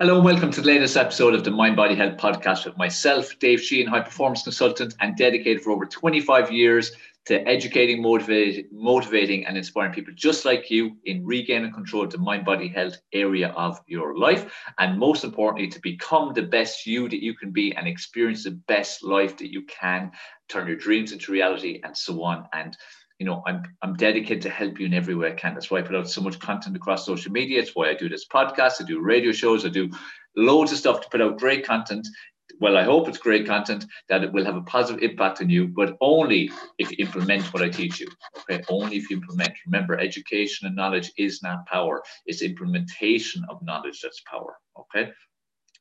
Hello and welcome to the latest episode of the Mind Body Health Podcast with myself, Dave Sheahan, high performance consultant and dedicated for over 25 years to educating, motivating, motivating, and inspiring people just like you in regaining control of the mind body health area of your life. And most importantly, to become the best you that you can be and experience the best life that you can, turn your dreams into reality, and so on. And you know, I'm I'm dedicated to help you in every way I can. That's why I put out so much content across social media. It's why I do this podcast. I do radio shows. I do loads of stuff to put out great content. Well, I hope it's great content that it will have a positive impact on you, but only if you implement what I teach you. Okay, only if you implement. Remember, education and knowledge is not power; it's implementation of knowledge that's power. Okay,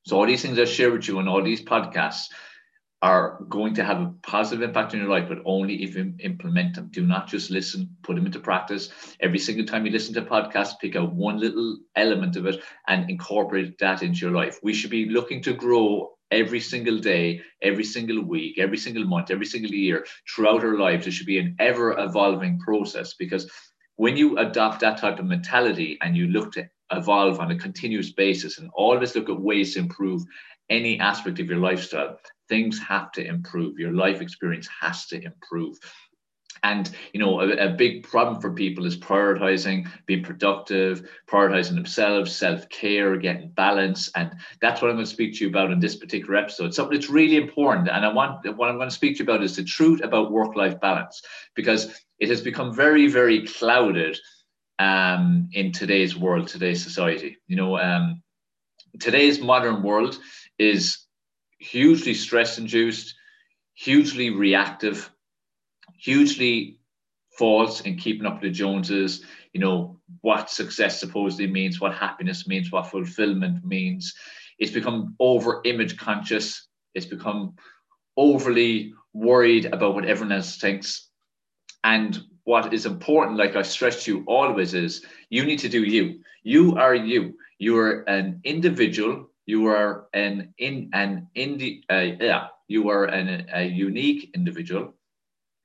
so all these things I share with you on all these podcasts are going to have a positive impact on your life, but only if you implement them. Do not just listen, put them into practice. Every single time you listen to a podcast, pick out one little element of it and incorporate that into your life. We should be looking to grow every single day, every single week, every single month, every single year throughout our lives. It should be an ever evolving process because when you adopt that type of mentality and you look to evolve on a continuous basis and always look at ways to improve any aspect of your lifestyle, things have to improve. Your life experience has to improve. And you know, a, a, big problem for people is prioritizing, being productive, prioritizing themselves, self-care, getting balance, and that's what I'm going to speak to you about in this particular episode. Something that's really important, and I want what I'm going to speak to you about is the truth about work-life balance, because it has become very, very clouded um, in today's world, today's society. You know, um, today's modern world is hugely stress induced, hugely reactive, hugely false in keeping up with the Joneses, you know, what success supposedly means, what happiness means, what fulfillment means. It's become over image conscious. It's become overly worried about what everyone else thinks. And what is important, like I stress to you always, is you need to do you. You are you. You are an individual you are an in an indi, uh, yeah, you are an, a unique individual.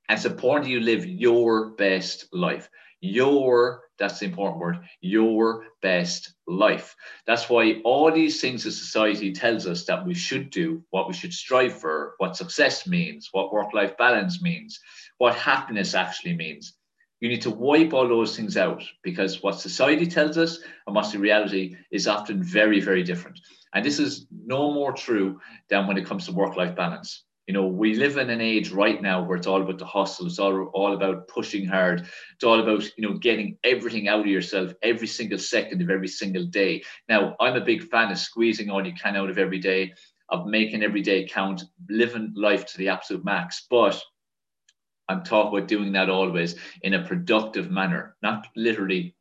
And it's important you live your best life. Your, that's the important word, your best life. That's why all these things that society tells us that we should do, what we should strive for, what success means, what work life balance means, what happiness actually means you need to wipe all those things out because what society tells us and what's the reality is often very, very different. And this is no more true than when it comes to work life balance. You know, we live in an age right now where it's all about the hustle, it's all, all about pushing hard, it's all about, you know, getting everything out of yourself every single second of every single day. Now, I'm a big fan of squeezing all you can out of every day, of making every day count, living life to the absolute max. But I'm talking about doing that always in a productive manner, not literally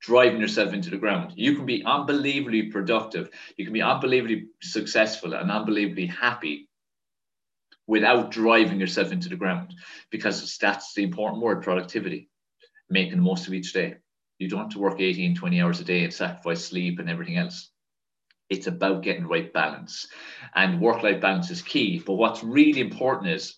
driving yourself into the ground. You can be unbelievably productive, you can be unbelievably successful and unbelievably happy without driving yourself into the ground because that's the important word productivity, making the most of each day. You don't have to work 18, 20 hours a day and sacrifice sleep and everything else. It's about getting the right balance. And work life balance is key. But what's really important is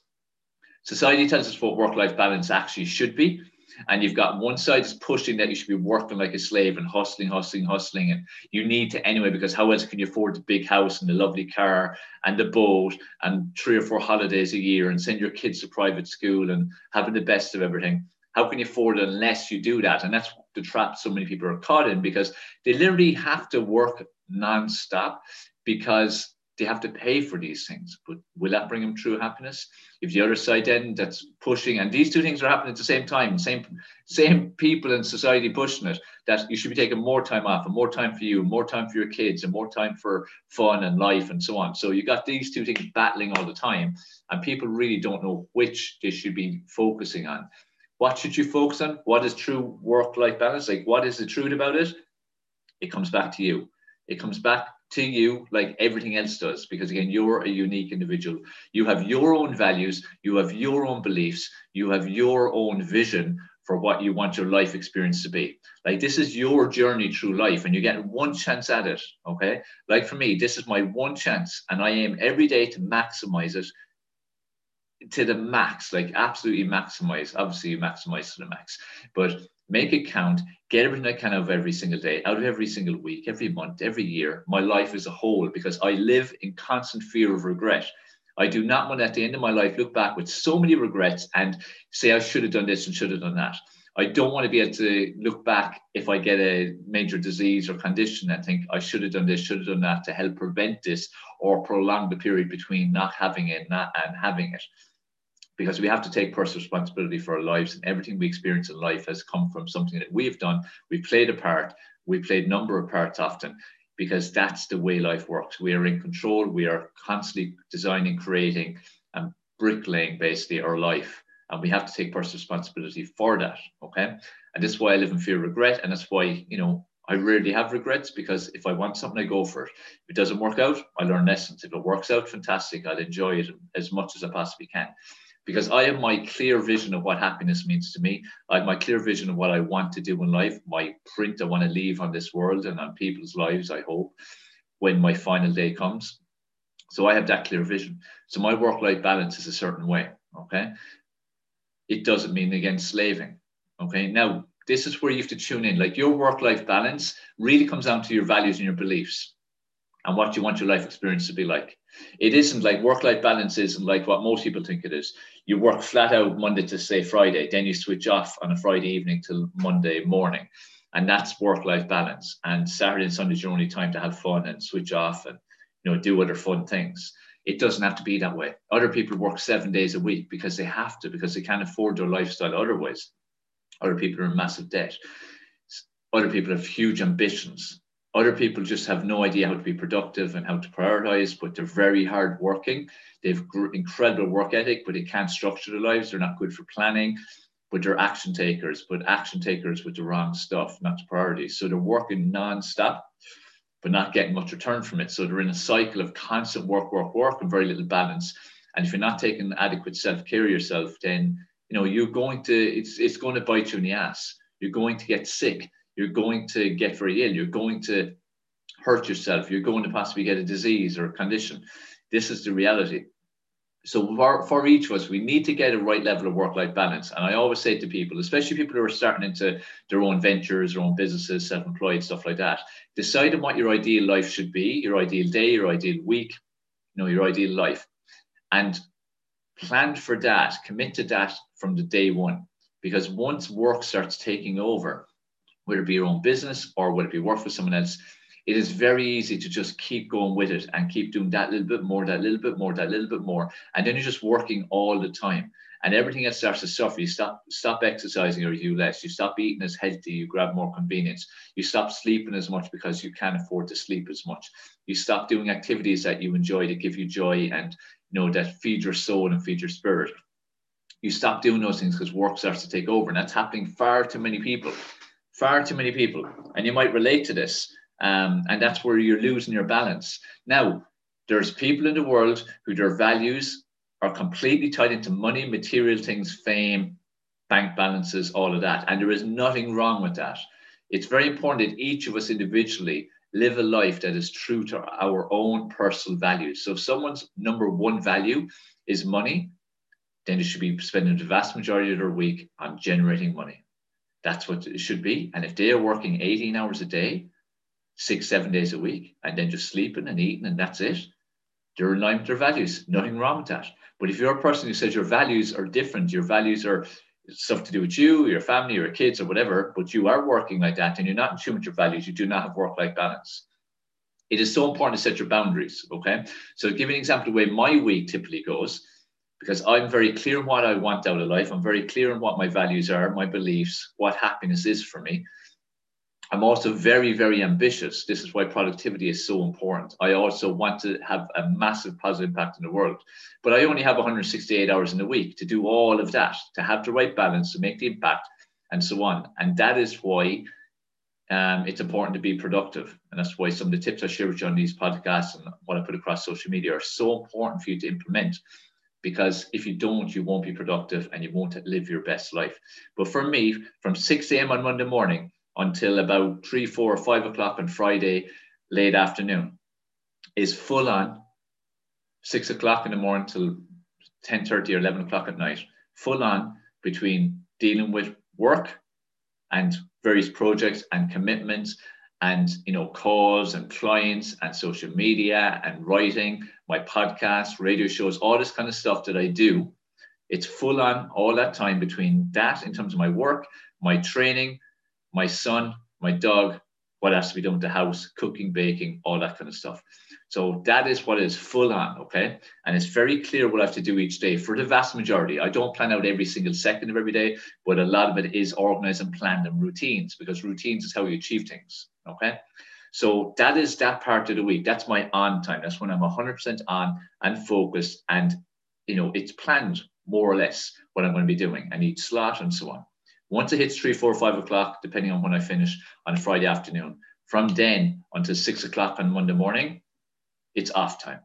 Society tells us what work life balance actually should be. And you've got one side is pushing that you should be working like a slave and hustling, hustling, hustling. And you need to anyway, because how else can you afford the big house and the lovely car and the boat and three or four holidays a year and send your kids to private school and having the best of everything? How can you afford it unless you do that? And that's the trap so many people are caught in because they literally have to work non-stop because they have to pay for these things. But will that bring them true happiness? If the other side then that's pushing, and these two things are happening at the same time, same same people in society pushing it, that you should be taking more time off and more time for you, more time for your kids, and more time for fun and life and so on. So you got these two things battling all the time, and people really don't know which they should be focusing on. What should you focus on? What is true work-life balance? Like what is the truth about it? It comes back to you. It comes back to you like everything else does because again you're a unique individual. You have your own values you have your own beliefs you have your own vision for what you want your life experience to be. Like this is your journey through life and you get one chance at it okay? Like for me this is my one chance and i aim every day to maximize it to the max, like absolutely maximize. Obviously, you maximize to the max, but make it count. Get everything I can out of every single day, out of every single week, every month, every year, my life as a whole, because I live in constant fear of regret. I do not want at the end of my life look back with so many regrets and say I should have done this and should have done that. I don't want to be able to look back if I get a major disease or condition and think I should have done this, should have done that to help prevent this or prolong the period between not having it not, and having it. Because we have to take personal responsibility for our lives and everything we experience in life has come from something that we've done. We've played a part. We played a number of parts often because that's the way life works. We are in control. We are constantly designing, creating, and bricklaying basically our life and we have to take personal responsibility for that. Okay, and this is why I live in fear of regret, and that's why you know I rarely have regrets because if I want something, I go for it. If it doesn't work out, I learn lessons. If it works out, fantastic. I'll enjoy it as much as I possibly can. Because I have my clear vision of what happiness means to me. I have my clear vision of what I want to do in life, my print I want to leave on this world and on people's lives, I hope, when my final day comes. So I have that clear vision. So my work life balance is a certain way. Okay it doesn't mean against slaving. Okay. Now, this is where you have to tune in. Like your work life balance really comes down to your values and your beliefs and what you want your life experience to be like. It isn't like work life balance isn't like what most people think it is. You work flat out Monday to say Friday, then you switch off on a Friday evening till Monday morning. And that's work life balance. And Saturday and Sunday is your only time to have fun and switch off and you know do other fun things. It doesn't have to be that way. Other people work seven days a week because they have to, because they can't afford their lifestyle otherwise. Other people are in massive debt. Other people have huge ambitions. Other people just have no idea how to be productive and how to prioritize, but they're very hard working. They have incredible work ethic, but they can't structure their lives. They're not good for planning, but they're action takers, but action takers with the wrong stuff, not the priorities. So they're working non-stop but not getting much return from it. So they're in a cycle of constant work, work, work, and very little balance. And if you're not taking adequate self care of yourself, then you know you're going to it's it's going to bite you in the ass. You're going to get sick. You're going to get very ill. You're going to hurt yourself. You're going to possibly get a disease or a condition. This is the reality so for, for each of us, we need to get a right level of work-life balance. And I always say to people, especially people who are starting into their own ventures, their own businesses, self-employed, stuff like that, decide on what your ideal life should be, your ideal day, your ideal week, you know, your ideal life. And plan for that, commit to that from the day one. Because once work starts taking over, whether it be your own business or whether it be work for someone else, it is very easy to just keep going with it and keep doing that little bit more, that little bit more, that little bit more. And then you're just working all the time. And everything else starts to suffer. You stop stop exercising or you less. You stop eating as healthy. You grab more convenience. You stop sleeping as much because you can't afford to sleep as much. You stop doing activities that you enjoy to give you joy and you know that feed your soul and feed your spirit. You stop doing those things because work starts to take over. And that's happening far too many people. Far too many people. And you might relate to this um, and that's where you're losing your balance. Now, there's people in the world who their values are completely tied into money, material things, fame, bank balances, all of that. And there is nothing wrong with that. It's very important that each of us individually live a life that is true to our own personal values. So if someone's number one value is money, then they should be spending the vast majority of their week on generating money. That's what it should be. And if they are working 18 hours a day, six, seven days a week and then just sleeping and eating and that's it. They're line with their values. Nothing wrong with that. But if you're a person who says your values are different, your values are stuff to do with you, your family, your kids, or whatever, but you are working like that and you're not in tune with your values, you do not have work life balance. It is so important to set your boundaries. Okay. So, give an example of the way my week typically goes, because I'm very clear on what I want out of life. I'm very clear on what my values are, my beliefs, what happiness is for me. I'm also very, very ambitious. This is why productivity is so important. I also want to have a massive positive impact in the world. But I only have 168 hours in a week to do all of that, to have the right balance, to make the impact, and so on. And that is why um, it's important to be productive. And that's why some of the tips I share with you on these podcasts and what I put across social media are so important for you to implement. Because if you don't, you won't be productive and you won't live your best life. But for me, from 6 a.m. on Monday morning until about three, four, or five o'clock on Friday, late afternoon, is full on. Six o'clock in the morning till 10 30 or 11 o'clock at night, full on between dealing with work and various projects and commitments and you know calls and clients and social media and writing my podcast radio shows all this kind of stuff that i do it's full on all that time between that in terms of my work my training my son my dog what has to be done with the house cooking baking all that kind of stuff. So that is what is full on okay? And it's very clear what i have to do each day. For the vast majority i don't plan out every single second of every day but a lot of it is organized and planned and routines because routines is how you achieve things Okay. So that is that part of the week. That's my on time. That's when I'm 100% on and focused. And, you know, it's planned more or less what I'm going to be doing I need slot and so on. Once it hits three, four, five o'clock, depending on when I finish on Friday afternoon, from then until six o'clock on Monday morning, it's off time.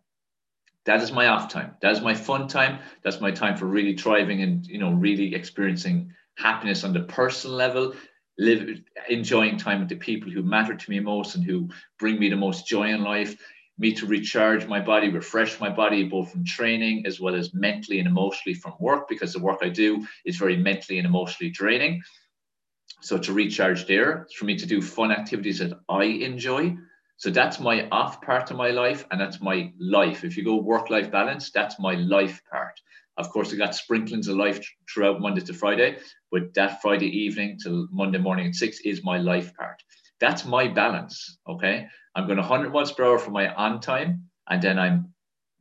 That is my off time. That is my fun time. That's my time for really thriving and, you know, really experiencing happiness on the personal level live enjoying time with the people who matter to me most and who bring me the most joy in life me to recharge my body refresh my body both from training as well as mentally and emotionally from work because the work i do is very mentally and emotionally draining. So to recharge there it's for me to do fun activities that i enjoy. So that's my off part of my life and that's my life. If you go work life balance that's my life part. Of course, I got sprinklings of life throughout Monday to Friday, but that Friday evening till Monday morning at six is my life part. That's my balance. Okay. I'm going 100 miles per hour for my on time, and then I'm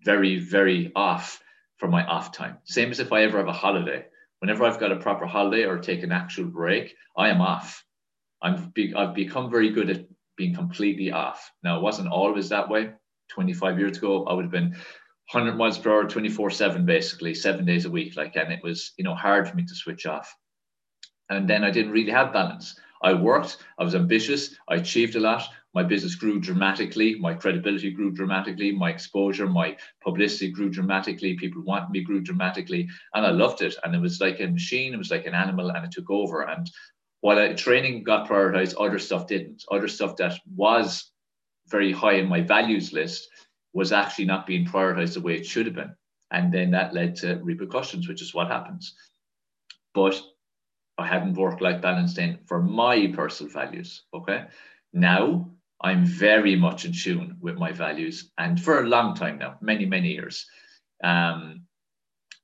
very, very off for my off time. Same as if I ever have a holiday. Whenever I've got a proper holiday or take an actual break, I am off. I'm be, I've become very good at being completely off. Now, it wasn't always that way. 25 years ago, I would have been 100 miles per hour 24 7 basically seven days a week like and it was you know hard for me to switch off and then i didn't really have balance. I worked i was ambitious i achieved a lot. My business grew dramatically my credibility grew dramatically my exposure my publicity grew dramatically people wanted me grew dramatically and i loved it. And it was like a machine it was like an animal and it took over. And while I, training got prioritized other stuff didn't. Other stuff that was very high in my values list was actually not being prioritized the way it should have been. And then that led to repercussions, which is what happens. But I haven't work life balance then for my personal values. Okay. Now I'm very much in tune with my values and for a long time now, many, many years. Um,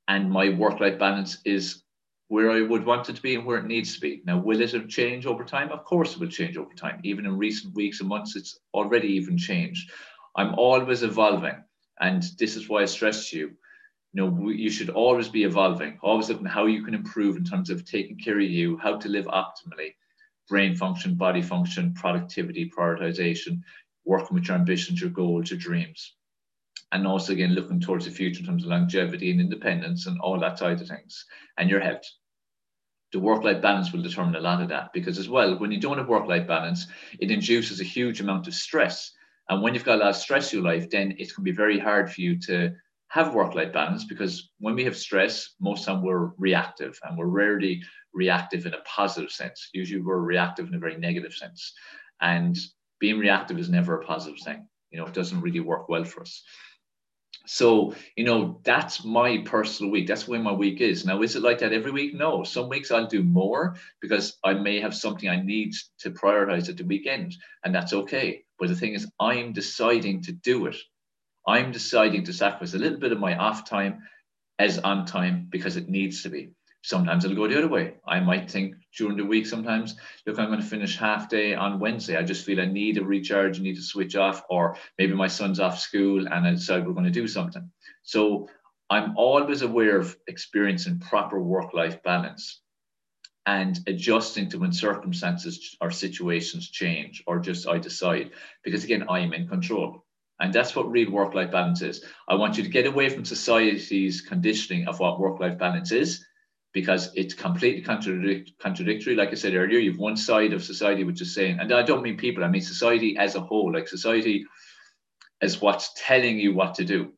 and my work life balance is where I would want it to be and where it needs to be. Now, will it have changed over time? Of course, it will change over time. Even in recent weeks and months, it's already even changed. I'm always evolving. And this is why I stress to you, you know, you should always be evolving, always looking how you can improve in terms of taking care of you, how to live optimally, brain function, body function, productivity, prioritization, working with your ambitions, your goals, your dreams. And also, again, looking towards the future in terms of longevity and independence and all that side of things, and your health. The work life balance will determine a lot of that because, as well, when you don't have work life balance, it induces a huge amount of stress and when you've got a lot of stress in your life, then it can be very hard for you to have work-life balance because when we have stress, most time we're reactive and we're rarely reactive in a positive sense. Usually we're reactive in a very negative sense. And being reactive is never a positive thing. You know, it doesn't really work well for us. So, you know, that's my personal week. That's where my week is. Now, is it like that every week? No. Some weeks I'll do more because I may have something I need to prioritize at the weekend, and that's okay. But the thing is, I'm deciding to do it. I'm deciding to sacrifice a little bit of my off time as on time because it needs to be. Sometimes it'll go the other way. I might think during the week sometimes, look, I'm going to finish half day on Wednesday. I just feel I need a recharge, I need to switch off, or maybe my son's off school and I decide we're going to do something. So I'm always aware of experiencing proper work life balance and adjusting to when circumstances or situations change or just I decide because again I am in control and that's what real work life balance is. I want you to get away from society's conditioning of what work life balance is because it's completely contradic- contradictory. Like I said earlier you've one side of society which is saying and I don't mean people I mean society as a whole. Like society is what's telling you what to do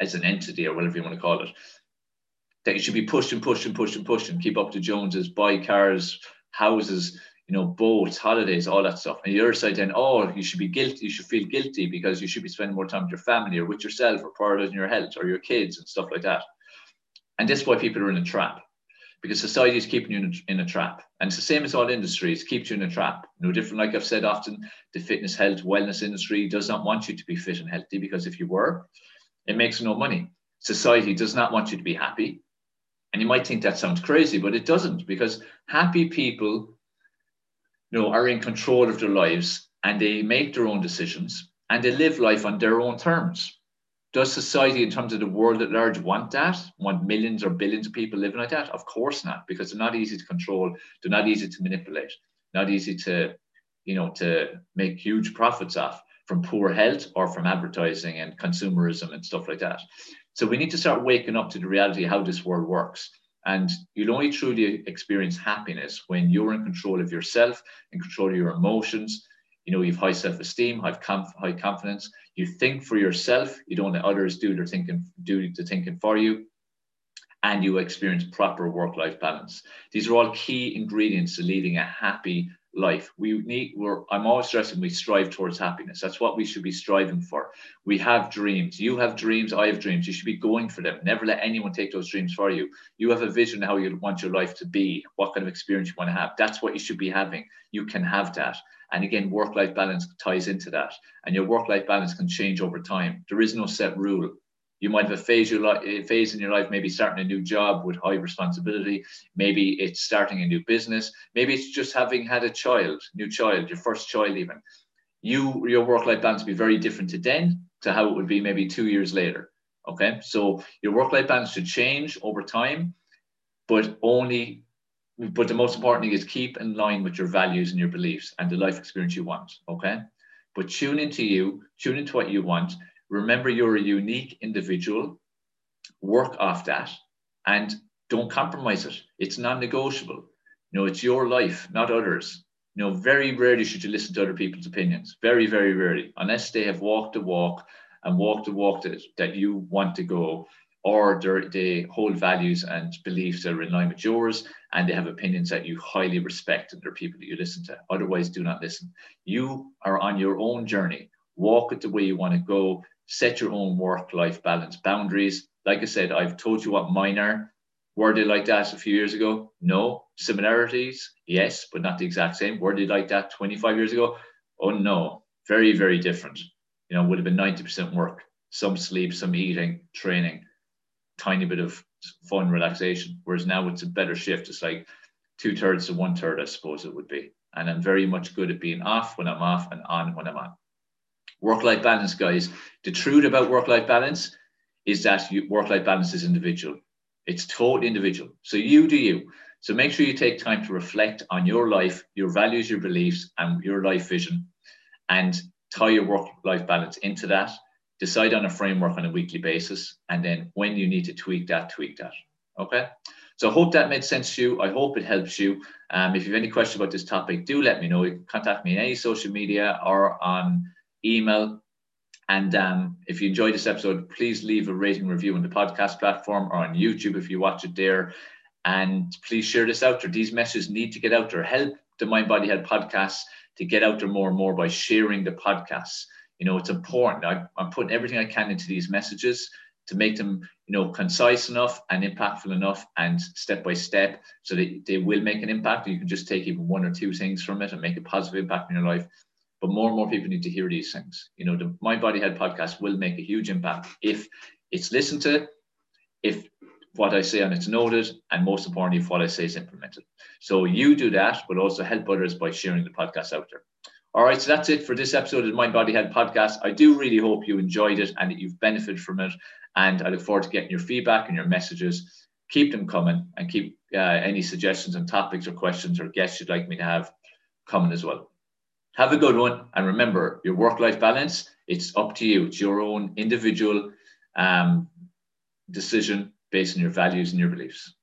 as an entity or whatever you want to call it. That you should be pushing, pushing, pushing, pushing, keep up to Joneses, buy cars, houses, you know, boats, holidays, all that stuff. And the other side then, oh, you should be guilty, you should feel guilty because you should be spending more time with your family or with yourself or prioritizing your health or your kids and stuff like that. And that's why people are in a trap because society is keeping you in a, in a, trap. And it's the same as all industries, keeps you in a trap. No different, like I've said often, the fitness, health, wellness industry does not want you to be fit and healthy because if you were, it makes no money. Society does not want you to be happy. And you might think that sounds crazy, but it doesn't because happy people you know, are in control of their lives and they make their own decisions and they live life on their own terms. Does society, in terms of the world at large, want that? Want millions or billions of people living like that? Of course not, because they're not easy to control. They're not easy to manipulate. Not easy to, you know, to make huge profits off from poor health or from advertising and consumerism and stuff like that. So we need to start waking up to the reality of how this world works. And you'll only truly experience happiness when you're in control of yourself, in control of your emotions, you know, you have high self-esteem, high, conf- high confidence. You think for yourself. You don't let others do their thinking, do the thinking for you, and you experience proper work-life balance. These are all key ingredients to leading a happy life. We need. We're. I'm always stressing we strive towards happiness. That's what we should be striving for. We have dreams. You have dreams. I have dreams. You should be going for them. Never let anyone take those dreams for you. You have a vision how you want your life to be. What kind of experience you want to have. That's what you should be having. You can have that. And again, work life balance ties into that. And your work life balance can change over time. There is no set rule. You might have a phase, your li- phase in your life, maybe starting a new job with high responsibility. Maybe it's starting a new business. Maybe it's just having had a child, new child, your first child, even. You, your work life balance will be very different to then to how it would be maybe two years later. Okay. So your work life balance should change over time, but only but the most important thing is keep in line with your values and your beliefs and the life experience you want. Okay. But tune into you, tune into what you want. Remember, you're a unique individual. Work off that and don't compromise it. It's non negotiable. You know, it's your life, not others. You know, very rarely should you listen to other people's opinions. Very, very rarely, unless they have walked the walk and walked the walk that, that you want to go or they hold values and beliefs that are in line with yours and they have opinions that you highly respect and they're people that you listen to. Otherwise, do not listen. You are on your own journey. Walk it the way you want to go. Set your own work life balance boundaries. Like I said, I've told you what mine are. Were they like that a few years ago? No. Similarities? Yes, but not the exact same. Were they like that 25 years ago? Oh, no. Very, very different. You know, would have been 90% work, some sleep, some eating, training tiny bit of fun relaxation. Whereas now it's a better shift. It's like two thirds to one third, I suppose it would be. And I'm very much good at being off when I'm off and on when I'm on. Work life balance, guys. The truth about work life balance is that work life balance is individual. It's totally individual. So you do you. So make sure you take time to reflect on your life, your values, your beliefs, and your life vision, and tie your work life balance into that decide on a framework on a weekly basis, and then when you need to tweak that, tweak that. Okay. So I hope that made sense to you. I hope it helps you. Um, if you have any questions about this topic, do let me know. You can contact me in any social media or on email. And um, if you enjoyed this episode, please leave a rating review on the podcast platform or on YouTube if you watch it there. And please share this out there. These messages need to get out there. Help the Mind Body Health podcast to get out there more and more by sharing the podcasts you know it's important I, i'm putting everything i can into these messages to make them you know concise enough and impactful enough and step by step so that they will make an impact you can just take even one or two things from it and make a positive impact in your life but more and more people need to hear these things you know the mind body health podcast will make a huge impact if it's listened to if what i say and it's noted and most importantly if what i say is implemented so you do that but also help others by sharing the podcast out there all right, so that's it for this episode of the Mind Body Health podcast. I do really hope you enjoyed it and that you've benefited from it. And I look forward to getting your feedback and your messages. Keep them coming and keep uh, any suggestions on topics or questions or guests you'd like me to have coming as well. Have a good one. And remember, your work life balance, it's up to you. It's your own individual um, decision based on your values and your beliefs.